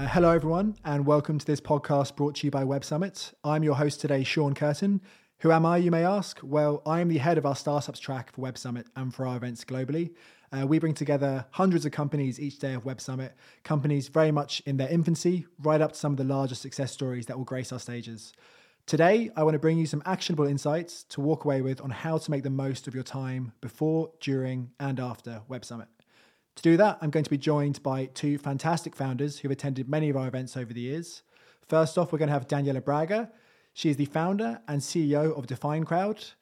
Uh, hello, everyone, and welcome to this podcast brought to you by Web Summit. I'm your host today, Sean Curtin. Who am I, you may ask? Well, I am the head of our startups track for Web Summit and for our events globally. Uh, we bring together hundreds of companies each day of Web Summit, companies very much in their infancy, right up to some of the largest success stories that will grace our stages. Today, I want to bring you some actionable insights to walk away with on how to make the most of your time before, during, and after Web Summit. To do that, I'm going to be joined by two fantastic founders who've attended many of our events over the years. First off, we're going to have Daniela Braga, she is the founder and CEO of DefinedCrowd.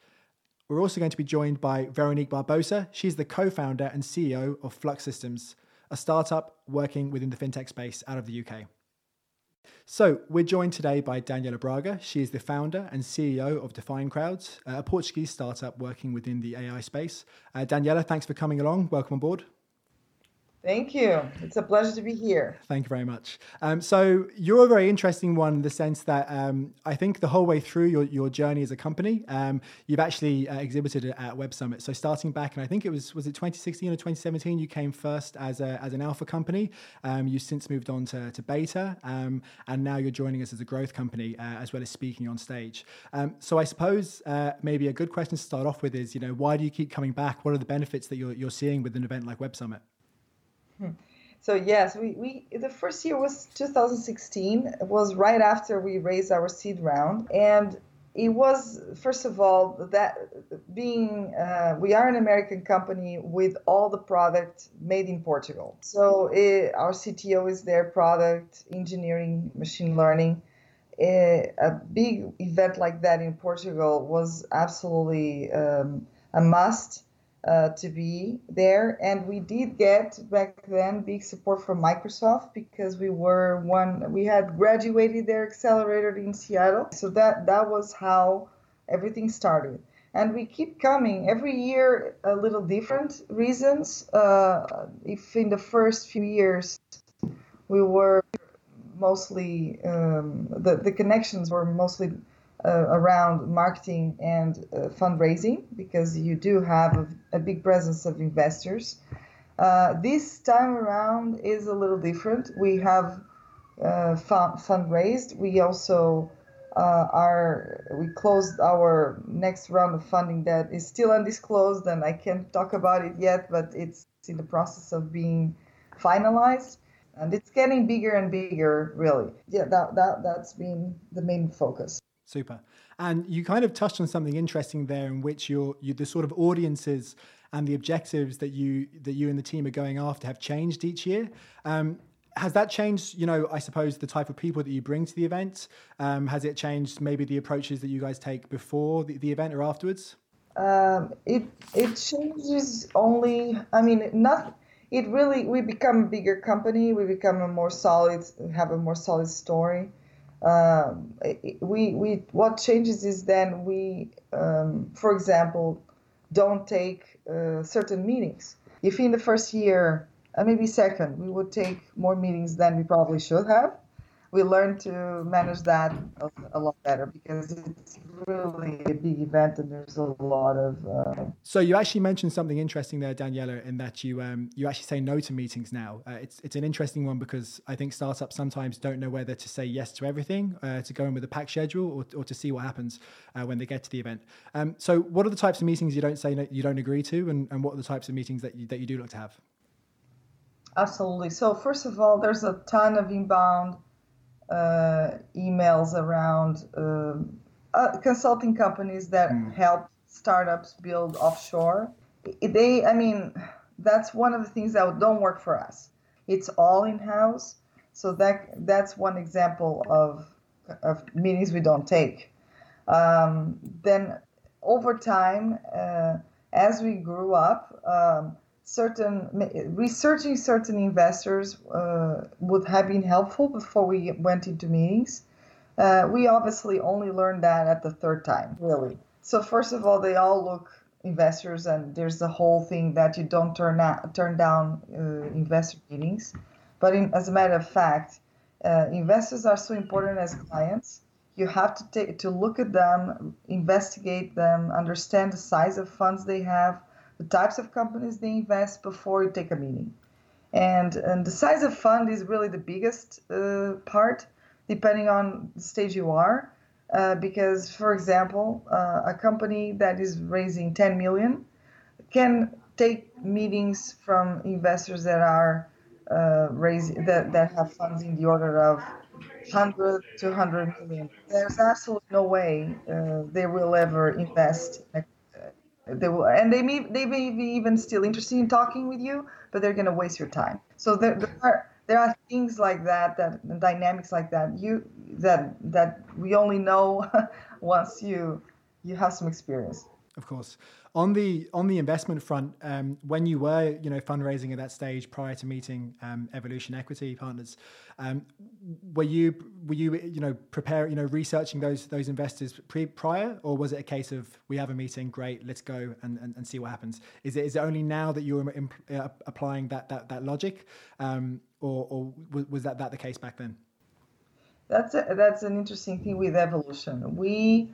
We're also going to be joined by Veronique Barbosa. She's the co founder and CEO of Flux Systems, a startup working within the fintech space out of the UK. So, we're joined today by Daniela Braga. She is the founder and CEO of DefinedCrowds, a Portuguese startup working within the AI space. Uh, Daniela, thanks for coming along. Welcome on board. Thank you. It's a pleasure to be here. Thank you very much. Um, so you're a very interesting one in the sense that um, I think the whole way through your, your journey as a company, um, you've actually uh, exhibited at Web Summit. So starting back, and I think it was was it 2016 or 2017, you came first as a as an alpha company. Um, you've since moved on to, to beta, um, and now you're joining us as a growth company uh, as well as speaking on stage. Um, so I suppose uh, maybe a good question to start off with is, you know, why do you keep coming back? What are the benefits that you're you're seeing with an event like Web Summit? Hmm. So yes, we, we the first year was 2016. It was right after we raised our seed round, and it was first of all that being uh, we are an American company with all the product made in Portugal. So it, our CTO is there, product engineering, machine learning. It, a big event like that in Portugal was absolutely um, a must uh, to be there. And we did get back then big support from Microsoft because we were one, we had graduated their accelerator in Seattle. So that, that was how everything started. And we keep coming every year, a little different reasons. Uh, if in the first few years we were mostly, um, the, the connections were mostly uh, around marketing and uh, fundraising because you do have a, a big presence of investors. Uh, this time around is a little different. We have uh, fund, fundraised. We also uh, are we closed our next round of funding that is still undisclosed and I can't talk about it yet, but it's in the process of being finalized and it's getting bigger and bigger really yeah that, that that's been the main focus Super. And you kind of touched on something interesting there, in which your you, the sort of audiences and the objectives that you that you and the team are going after have changed each year. Um, has that changed? You know, I suppose the type of people that you bring to the event. Um, has it changed maybe the approaches that you guys take before the, the event or afterwards? Um, it it changes only. I mean, not. It really we become a bigger company. We become a more solid, have a more solid story um, we we what changes is then we, um, for example, don't take uh, certain meetings. If in the first year, uh, maybe second, we would take more meetings than we probably should have, we learned to manage that a, a, lot better because it's really a big event and there's a lot of. Uh... So you actually mentioned something interesting there, Daniela, in that you um, you actually say no to meetings now. Uh, it's it's an interesting one because I think startups sometimes don't know whether to say yes to everything, uh, to go in with a packed schedule, or, or to see what happens uh, when they get to the event. Um, so what are the types of meetings you don't say no, you don't agree to, and, and what are the types of meetings that you, that you do look to have? Absolutely. So first of all, there's a ton of inbound emails around um, uh, consulting companies that mm. help startups build offshore. They, I mean, that's one of the things that don't work for us. It's all in house, so that that's one example of of meetings we don't take. Um, then over time, uh, as we grew up, um, certain researching certain investors uh, would have been helpful before we went into meetings. Uh, we obviously only learned that at the third time, really. So first of all, they all look investors, and there's the whole thing that you don't turn out, turn down uh, investor meetings. But in, as a matter of fact, uh, investors are so important as clients. You have to take to look at them, investigate them, understand the size of funds they have the types of companies they invest before you take a meeting. and and the size of fund is really the biggest uh, part, depending on the stage you are. Uh, because, for example, uh, a company that is raising 10 million can take meetings from investors that are uh, raising that, that have funds in the order of 100 to 100 million. There's absolutely no way uh, they will ever invest. Uh, they will, and they may they may be even still interested in talking with you, but they're going to waste your time. So there, there are there are things like that that dynamics like that you that that we only know once you you have some experience. Of course on the on the investment front, um, when you were you know fundraising at that stage prior to meeting um, Evolution Equity Partners, um, were you were you you know prepare you know researching those those investors pre prior, or was it a case of we have a meeting, great, let's go and, and, and see what happens? Is it is it only now that you're imp- uh, applying that that that logic, um, or or was that that the case back then? That's a, that's an interesting thing with evolution. We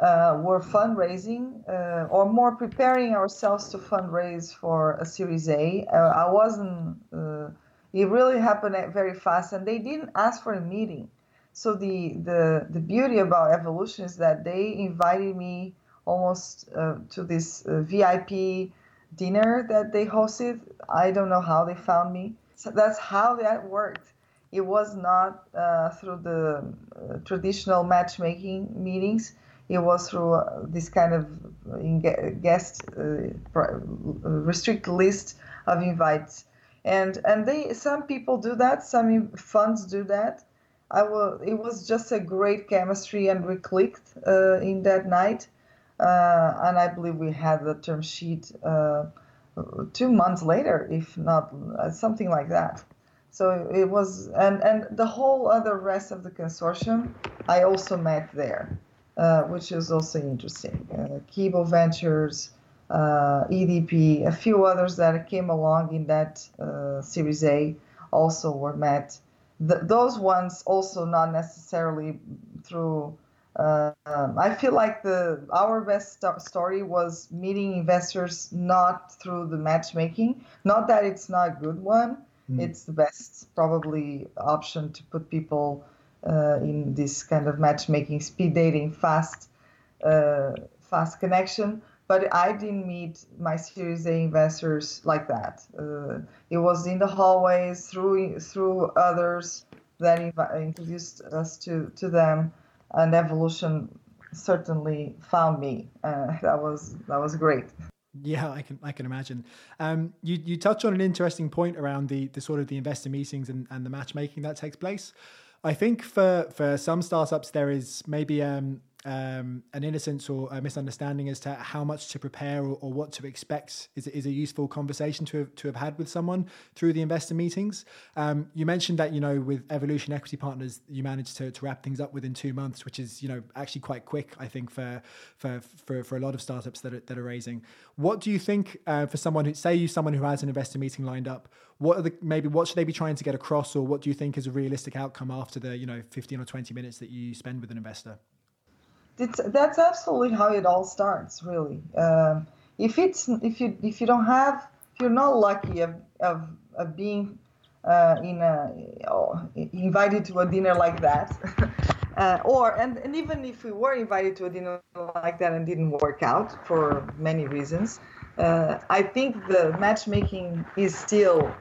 uh, were fundraising uh, or more preparing ourselves to fundraise for a Series A. Uh, I wasn't, uh, it really happened very fast and they didn't ask for a meeting. So the, the, the beauty about Evolution is that they invited me almost uh, to this uh, VIP dinner that they hosted. I don't know how they found me. So that's how that worked. It was not through the traditional matchmaking meetings it was through uh, this kind of uh, guest uh, restricted list of invites. And and they some people do that some funds do that. I will it was just a great chemistry and we clicked uh, in that night. Uh, and i believe we had the term sheet uh, two months later if not something like that. So it was and and the whole other rest of the consortium i also met there uh, which is also interesting. Uh, Kibo Ventures, uh, EDP, a few others that came along in that uh, Series A also were met. The, those ones also not necessarily through. Uh, um, I feel like the our best st- story was meeting investors not through the matchmaking. Not that it's not a good one. Mm. It's the best probably option to put people in this kind of matchmaking, speed dating, fast, uh, fast connection. But I didn't meet my Series A investors like that. Uh, it was in the hallways through through others that introduced us to to them, and Evolution certainly found me. Uh, that was that was great. Yeah, I can I can imagine. Um, you you touch on an interesting point around the the sort of the investor meetings and, and the matchmaking that takes place. I think for for some startups there is maybe um, um, an innocence or a misunderstanding as to how much to prepare or, or, what to expect is, is a useful conversation to have, to have had with someone through the investor meetings. Um, you mentioned that, you know, with Evolution Equity Partners, you managed to, to wrap things up within two months, which is, you know, actually quite quick, I think, for for, for, for a lot of startups that are, that are raising. What do you think uh, for someone who, say you someone who has an investor meeting lined up, what are the, maybe what should they be trying to get across or what do you think is a realistic outcome after the, you know, 15 or 20 minutes that you spend with an investor? It's, that's absolutely how it all starts, really. Um, if it's if you if you don't have if you're not lucky of of, of being uh, in a oh, invited to a dinner like that, uh, or and, and even if we were invited to a dinner like that and didn't work out for many reasons, uh, I think the matchmaking is still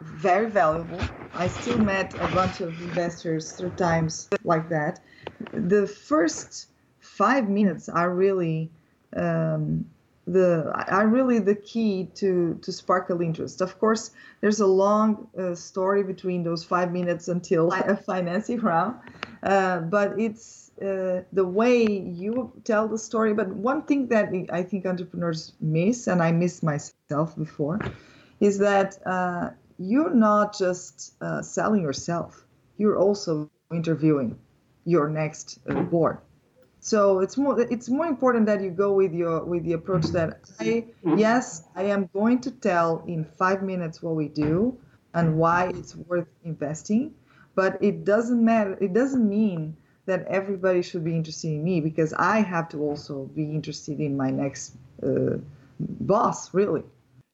very valuable. I still met a bunch of investors through times like that. The first five minutes are really um, the are really the key to to sparkle interest. Of course, there's a long uh, story between those five minutes until a financing round, uh, but it's uh, the way you tell the story. But one thing that I think entrepreneurs miss, and I missed myself before, is that uh, you're not just uh, selling yourself; you're also interviewing your next uh, board so it's more it's more important that you go with your with the approach that I yes I am going to tell in five minutes what we do and why it's worth investing, but it doesn't matter. It doesn't mean that everybody should be interested in me because I have to also be interested in my next uh, boss. Really.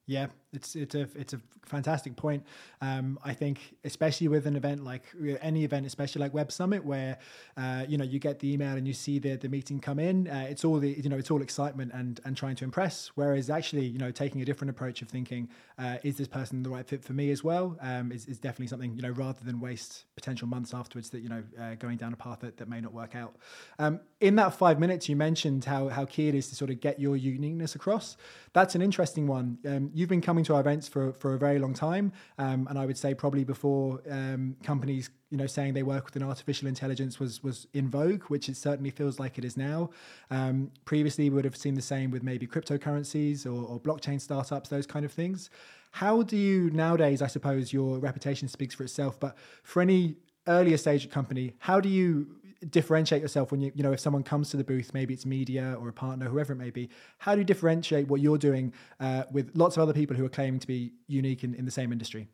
Yeah, it's it's a it's a fantastic point. Um, I think especially with an event like any event, especially like Web Summit, where uh, you know you get the email and you see the the meeting come in. Uh, it's all the you know it's all excitement and and trying to impress. Whereas actually you know taking a different approach of thinking, uh, is this person the right fit for me as well? Um, is is definitely something you know rather than waste potential months afterwards that you know uh, going down a path that, that may not work out. Um, in that five minutes, you mentioned how how key it is to sort of get your uniqueness across. That's an interesting one. Um, you've been coming to our events for for a very long time, um, and I would say probably before um, companies you know saying they work with an artificial intelligence was was in vogue, which it certainly feels like it is now. Um, previously, we would have seen the same with maybe cryptocurrencies or, or blockchain startups, those kind of things. How do you nowadays? I suppose your reputation speaks for itself, but for any earlier stage company, how do you differentiate yourself when you you know if someone comes to the booth maybe it's media or a partner whoever it may be how do you differentiate what you're doing uh, with lots of other people who are claiming to be unique in, in the same industry?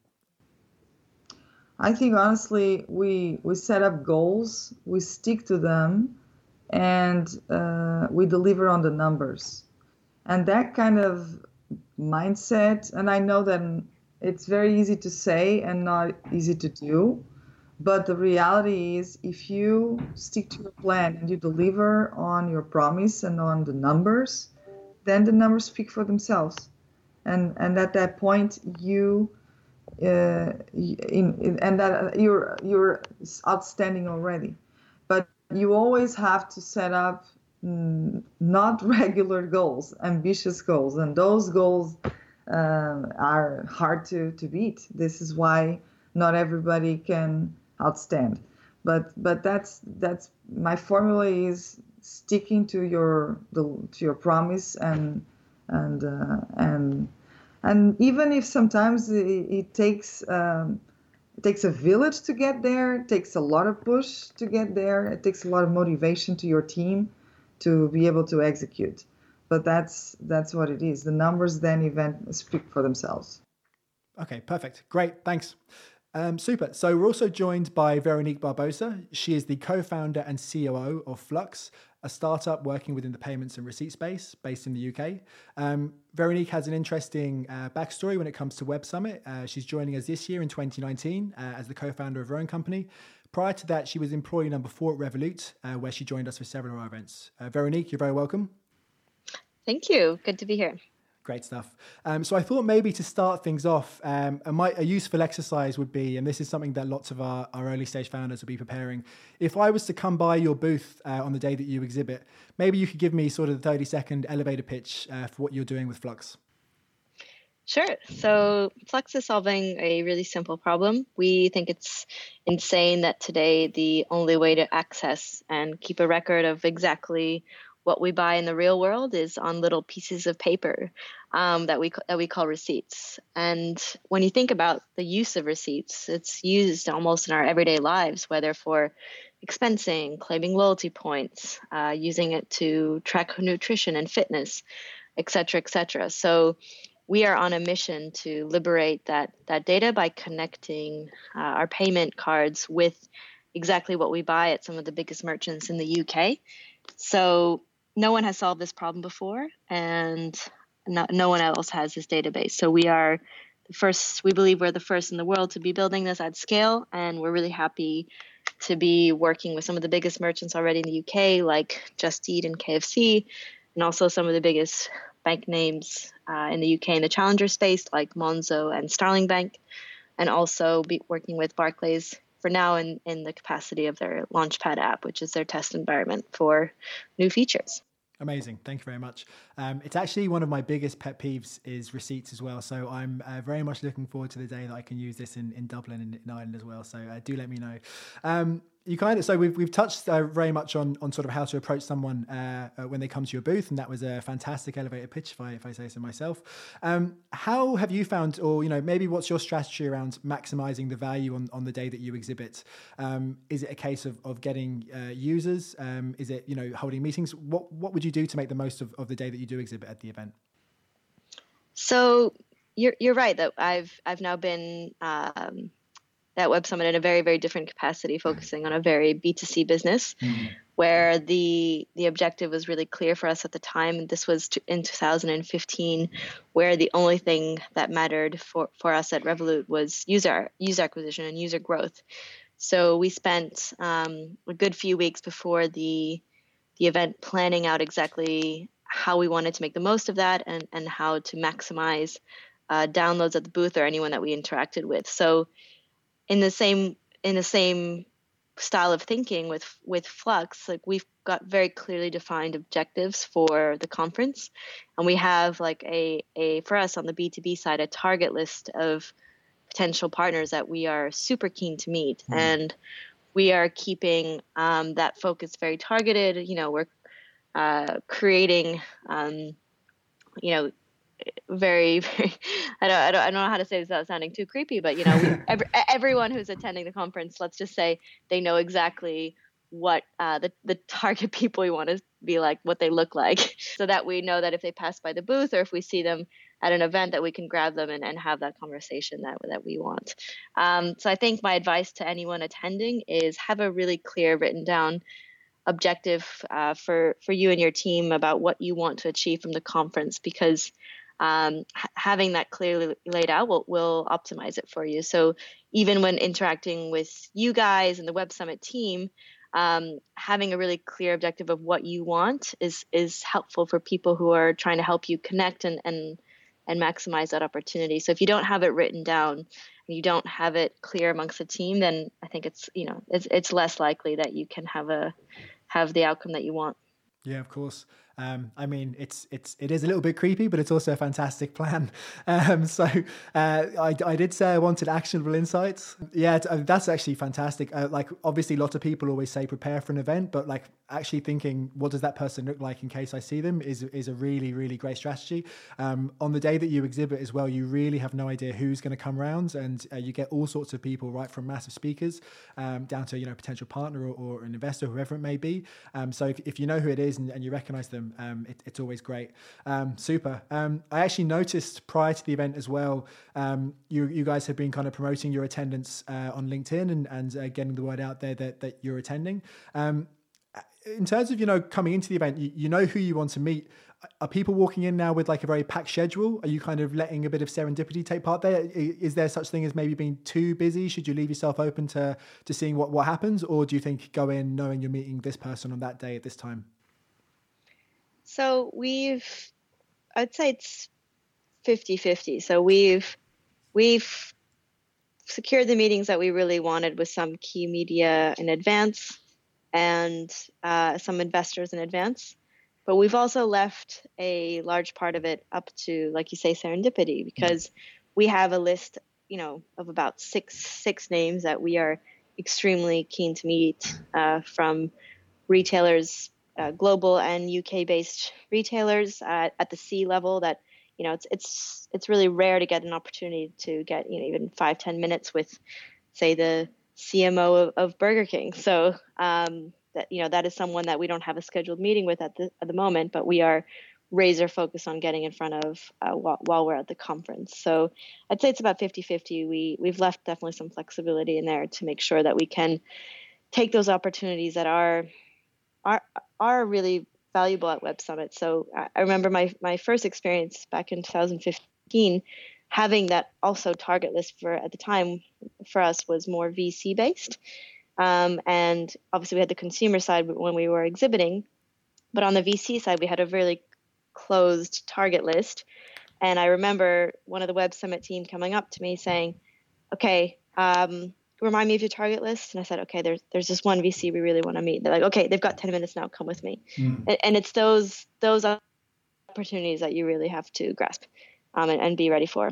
I think honestly we we set up goals we stick to them and uh, we deliver on the numbers. And that kind of mindset and i know that it's very easy to say and not easy to do but the reality is, if you stick to your plan and you deliver on your promise and on the numbers, then the numbers speak for themselves. And and at that point, you uh, in, in, and that you're you're outstanding already. But you always have to set up mm, not regular goals, ambitious goals, and those goals uh, are hard to to beat. This is why not everybody can outstand. But but that's that's my formula is sticking to your the, to your promise and and uh, and and even if sometimes it, it takes um, it takes a village to get there, it takes a lot of push to get there, it takes a lot of motivation to your team to be able to execute. But that's that's what it is. The numbers then event speak for themselves. Okay, perfect. Great. Thanks. Um, super. So we're also joined by Veronique Barbosa. She is the co-founder and COO of Flux, a startup working within the payments and receipt space based in the UK. Um, Veronique has an interesting uh, backstory when it comes to Web Summit. Uh, she's joining us this year in 2019 uh, as the co-founder of her own company. Prior to that, she was employee number four at Revolut, uh, where she joined us for several of our events. Uh, Veronique, you're very welcome. Thank you. Good to be here. Great stuff. Um, so I thought maybe to start things off, um, a, a, useful exercise would be, and this is something that lots of our, our, early stage founders will be preparing. If I was to come by your booth uh, on the day that you exhibit, maybe you could give me sort of the 30 second elevator pitch uh, for what you're doing with Flux. Sure. So Flux is solving a really simple problem. We think it's insane that today the only way to access and keep a record of exactly what we buy in the real world is on little pieces of paper um, that we that we call receipts. And when you think about the use of receipts, it's used almost in our everyday lives, whether for expensing, claiming loyalty points, uh, using it to track nutrition and fitness, et cetera, et cetera. So we are on a mission to liberate that that data by connecting uh, our payment cards with exactly what we buy at some of the biggest merchants in the UK. So no one has solved this problem before, and no, no one else has this database. So we are the first, we believe we're the first in the world to be building this at scale, and we're really happy to be working with some of the biggest merchants already in the UK, like Just Eat and KFC, and also some of the biggest bank names uh, in the UK in the challenger space, like Monzo and Starling Bank, and also be working with Barclays for now in, in the capacity of their Launchpad app, which is their test environment for new features. Amazing. Thank you very much. Um, it's actually one of my biggest pet peeves is receipts as well. So I'm uh, very much looking forward to the day that I can use this in, in Dublin and in Ireland as well. So uh, do let me know. Um, you kind of so we've we've touched uh, very much on on sort of how to approach someone uh, uh, when they come to your booth, and that was a fantastic elevator pitch, if I if I say so myself. Um, how have you found, or you know, maybe what's your strategy around maximizing the value on, on the day that you exhibit? Um, is it a case of of getting uh, users? Um, is it you know holding meetings? What what would you do to make the most of, of the day that you do exhibit at the event? So you're you're right that I've I've now been um, at Web Summit in a very, very different capacity, focusing on a very B2C business, mm-hmm. where the the objective was really clear for us at the time. This was in 2015, where the only thing that mattered for, for us at Revolut was user user acquisition and user growth. So we spent um, a good few weeks before the the event planning out exactly how we wanted to make the most of that and, and how to maximize uh, downloads at the booth or anyone that we interacted with. So in the same in the same style of thinking with with Flux, like we've got very clearly defined objectives for the conference, and we have like a a for us on the B two B side a target list of potential partners that we are super keen to meet, mm. and we are keeping um, that focus very targeted. You know, we're uh, creating, um, you know, very, very I, don't, I don't, I don't know how to say this without sounding too creepy, but you know, we, every, everyone who's attending the conference, let's just say they know exactly what uh, the the target people we want to be like, what they look like, so that we know that if they pass by the booth or if we see them at an event, that we can grab them and, and have that conversation that that we want. Um, so I think my advice to anyone attending is have a really clear written down objective uh, for for you and your team about what you want to achieve from the conference because um, having that clearly laid out will, will optimize it for you. So even when interacting with you guys and the Web Summit team, um, having a really clear objective of what you want is is helpful for people who are trying to help you connect and and and maximize that opportunity. So if you don't have it written down, and you don't have it clear amongst the team, then I think it's you know it's it's less likely that you can have a have the outcome that you want. Yeah, of course. Um, I mean, it's it's it is a little bit creepy, but it's also a fantastic plan. Um, so uh, I, I did say I wanted actionable insights. Yeah, uh, that's actually fantastic. Uh, like obviously, a lot of people always say prepare for an event, but like actually thinking what does that person look like in case I see them is is a really really great strategy. Um, on the day that you exhibit as well, you really have no idea who's going to come around, and uh, you get all sorts of people right from massive speakers um, down to you know potential partner or, or an investor, whoever it may be. Um, so if, if you know who it is and, and you recognize them um, it, it's always great. Um, super. Um, I actually noticed prior to the event as well, um, you, you guys have been kind of promoting your attendance uh, on LinkedIn and, and uh, getting the word out there that, that you're attending. Um, in terms of, you know, coming into the event, you, you know who you want to meet are people walking in now with like a very packed schedule? Are you kind of letting a bit of serendipity take part there? Is there such thing as maybe being too busy? Should you leave yourself open to to seeing what what happens, or do you think go in knowing you're meeting this person on that day at this time? So we've, I'd say it's 50 50. So we've, we've secured the meetings that we really wanted with some key media in advance and uh, some investors in advance. But we've also left a large part of it up to, like you say, serendipity, because we have a list, you know, of about six six names that we are extremely keen to meet uh, from retailers uh, global and UK based retailers at, at the C level that you know it's it's it's really rare to get an opportunity to get you know even five ten minutes with say the CMO of, of Burger King. So um, that you know that is someone that we don't have a scheduled meeting with at the at the moment, but we are razor focused on getting in front of uh, while, while, we're at the conference. So I'd say it's about 50-50. We we've left definitely some flexibility in there to make sure that we can take those opportunities that are are are really valuable at Web Summit. So I remember my my first experience back in 2015 having that also target list for at the time for us was more VC based. Um, and obviously we had the consumer side when we were exhibiting, but on the VC side we had a really closed target list. And I remember one of the Web Summit team coming up to me saying, "Okay, um, remind me of your target list? And i said okay there's there's this one vc we really want to meet. They're like okay they've got 10 minutes now come with me. Mm. and, and, it's those those opportunities that you really have to grasp um, and, and be ready for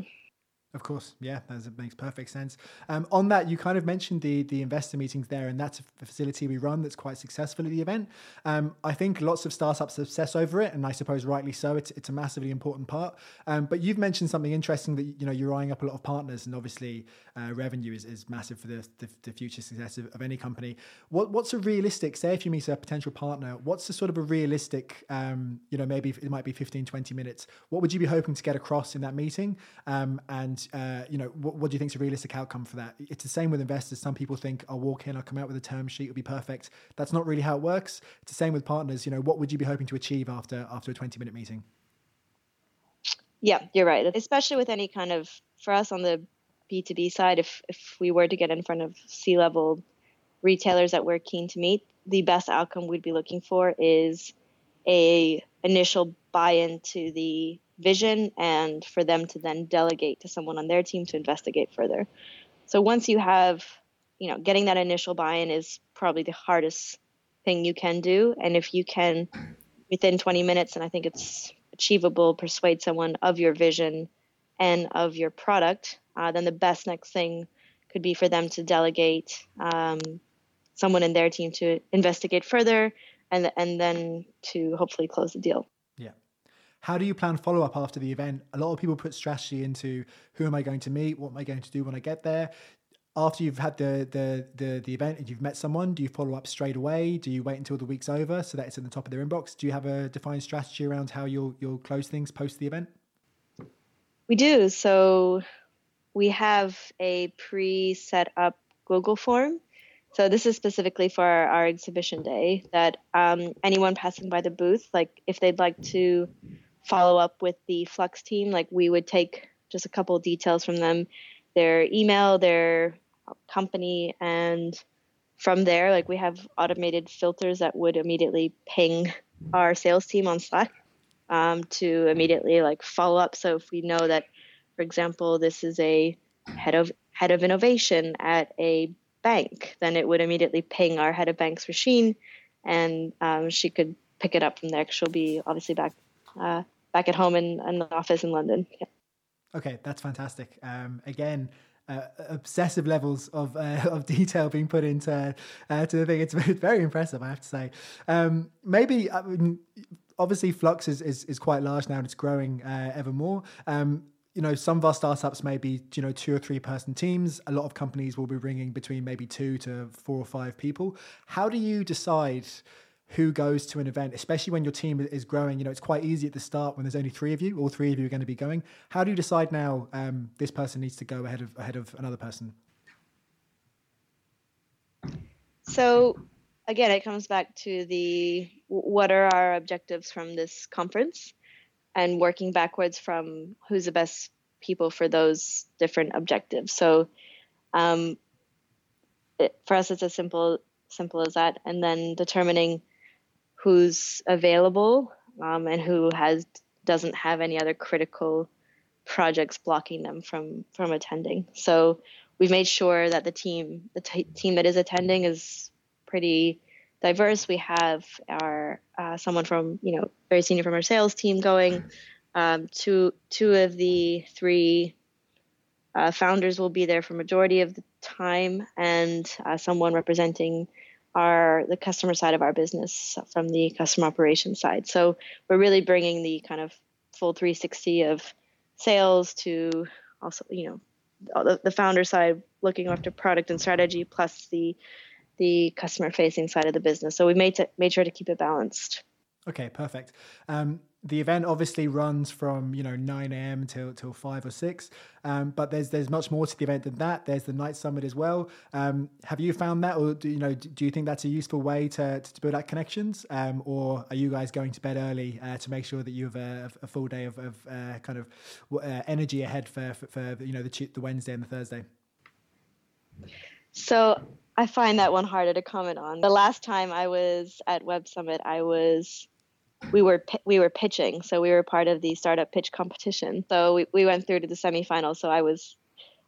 of course, yeah, that makes perfect sense. Um, on that, you kind of mentioned the the investor meetings there, and that's a facility we run that's quite successful at the event. Um, I think lots of startups obsess over it, and I suppose rightly so. It's it's a massively important part. Um, but you've mentioned something interesting that you know you're eyeing up a lot of partners, and obviously uh, revenue is, is massive for the, the, the future success of, of, any company. What what's a realistic? Say if you meet a potential partner, what's the sort of a realistic? Um, you know, maybe it might be 15, 20 minutes. What would you be hoping to get across in that meeting? Um, and uh, you know, what, what, do you think is a realistic outcome for that? It's the same with investors. Some people think I'll walk in, I'll come out with a term sheet, it'll be perfect. That's not really how it works. It's the same with partners. You know, what would you be hoping to achieve after after a 20 minute meeting? Yeah, you're right. Especially with any kind of for us on the B2B side, if if we were to get in front of C level retailers that we're keen to meet, the best outcome we'd be looking for is a initial buy-in to the vision and for them to then delegate to someone on their team to investigate further. So once you have, you know, getting that initial buy-in is probably the hardest thing you can do and if you can within 20 minutes and I think it's achievable persuade someone of your vision and of your product, uh, then the best next thing could be for them to delegate um, someone in their team to investigate further and and then to hopefully close the deal. How do you plan follow up after the event? A lot of people put strategy into who am I going to meet, what am I going to do when I get there. After you've had the the the, the event and you've met someone, do you follow up straight away? Do you wait until the week's over so that it's in the top of their inbox? Do you have a defined strategy around how you'll you'll close things post the event? We do. So we have a pre set up Google form so this is specifically for our, our exhibition day that um, anyone passing by the booth, like if they'd like to follow up with the Flux team, like we would take just a couple details from them, their email, their company, and from there, like we have automated filters that would immediately ping our sales team on Slack um, to immediately like follow up. So if we know that, for example, this is a head of head of innovation at a bank, then it would immediately ping our head of bank's machine, and um, she could pick it up from there. She'll be obviously back uh, back at home in, the office in London. Yeah. Okay, that's fantastic. Um, again. Uh, obsessive levels of uh, of detail being put into uh, to the thing. It's very impressive, I have to say. Um, maybe I mean, obviously Flux is, is, is quite large now and it's growing uh, ever more. Um, you know, some of our startups may be, you know, two or three person teams. A lot of companies will be bringing between maybe two to four or five people. How do you decide who goes to an event, especially when your team is growing? You know, it's quite easy at the start when there's only three of you, all three of you are going to be going. How do you decide now um, this person needs to go ahead of ahead of another person? So again, it comes back to the what are our objectives from this conference? and working backwards from who's the best people for those different objectives. So um, it, for us, it's as simple simple as that, and then determining who's available um, and who has doesn't have any other critical projects blocking them from from attending. So we've made sure that the team the t- team that is attending is pretty diverse. We have our uh, someone from you know very senior from our sales team going. Um, two two of the three uh, founders will be there for majority of the time, and uh, someone representing our the customer side of our business from the customer operations side. So we're really bringing the kind of full 360 of sales to also you know the, the founder side looking after product and strategy plus the the customer facing side of the business. So we made to, made sure to keep it balanced. Okay, perfect. Um, the event obviously runs from you know 9 a.m. till till five or six, um, but there's there's much more to the event than that. There's the night summit as well. Um, have you found that, or do you know do you think that's a useful way to, to build out connections, um, or are you guys going to bed early uh, to make sure that you have a, a full day of, of uh, kind of uh, energy ahead for, for, for you know the the Wednesday and the Thursday? So I find that one harder to comment on. The last time I was at Web Summit, I was we were we were pitching, so we were part of the startup pitch competition. So we, we went through to the semifinals. So I was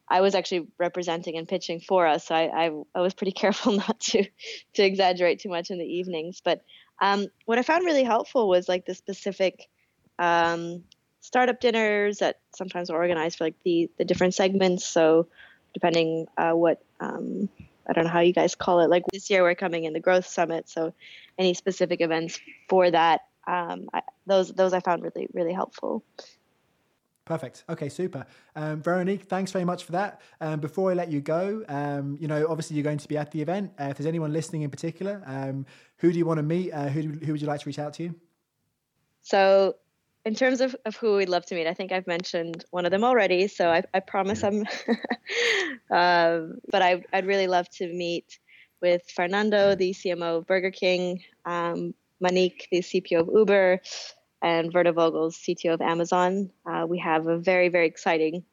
I was actually representing and pitching for us. So I, I, I was pretty careful not to to exaggerate too much in the evenings. But um, what I found really helpful was like the specific um, startup dinners that sometimes are organized for like the the different segments. So depending uh, what um, I don't know how you guys call it. Like this year, we're coming in the growth summit, so any specific events for that, um, I, those those I found really really helpful. Perfect. Okay, super. Um, Veronique, thanks very much for that. Um, before I let you go, um, you know, obviously you're going to be at the event. Uh, if there's anyone listening in particular, um, who do you want to meet? Uh, who, do, who would you like to reach out to? You. So in terms of, of who we'd love to meet, I think I've mentioned one of them already, so I, I promise I'm. uh, but I, I'd really love to meet with Fernando, the CMO of Burger King, Manik, the CPO of Uber, and Werner Vogels, CTO of Amazon. Uh, we have a very, very exciting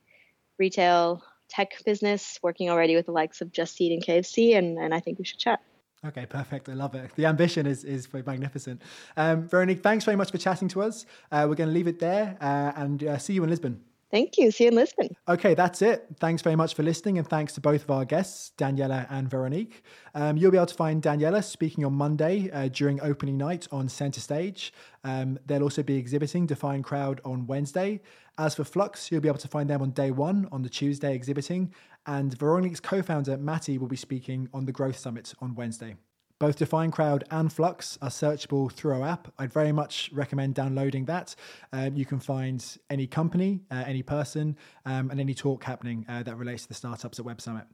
retail tech business working already with the likes of Just Eat and KFC, and, and I think we should chat. Okay, perfect. I love it. The ambition is is magnificent. Um, Veronique, thanks very much for chatting to us. Uh, we're going to leave it there uh, and uh, see you in Lisbon. Thank you. See you in Lisbon. Okay, that's it. Thanks very much for listening, and thanks to both of our guests, Daniela and Veronique. Um, you'll be able to find Daniela speaking on Monday uh, during opening night on Centre Stage. Um, they'll also be exhibiting DefinedCrowd on Wednesday. As for Flux, you'll be able to find them on day one on the Tuesday exhibiting, and Veronique's co founder, Matty, will be speaking on the Growth Summit on Wednesday. Both DefinedCrowd and Flux are searchable through our app. I'd very much recommend downloading that. Um, you can find any company, uh, any person, um, and any talk happening uh, that relates to the startups at Web Summit.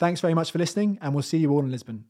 Thanks very much for listening, and we'll see you all in Lisbon.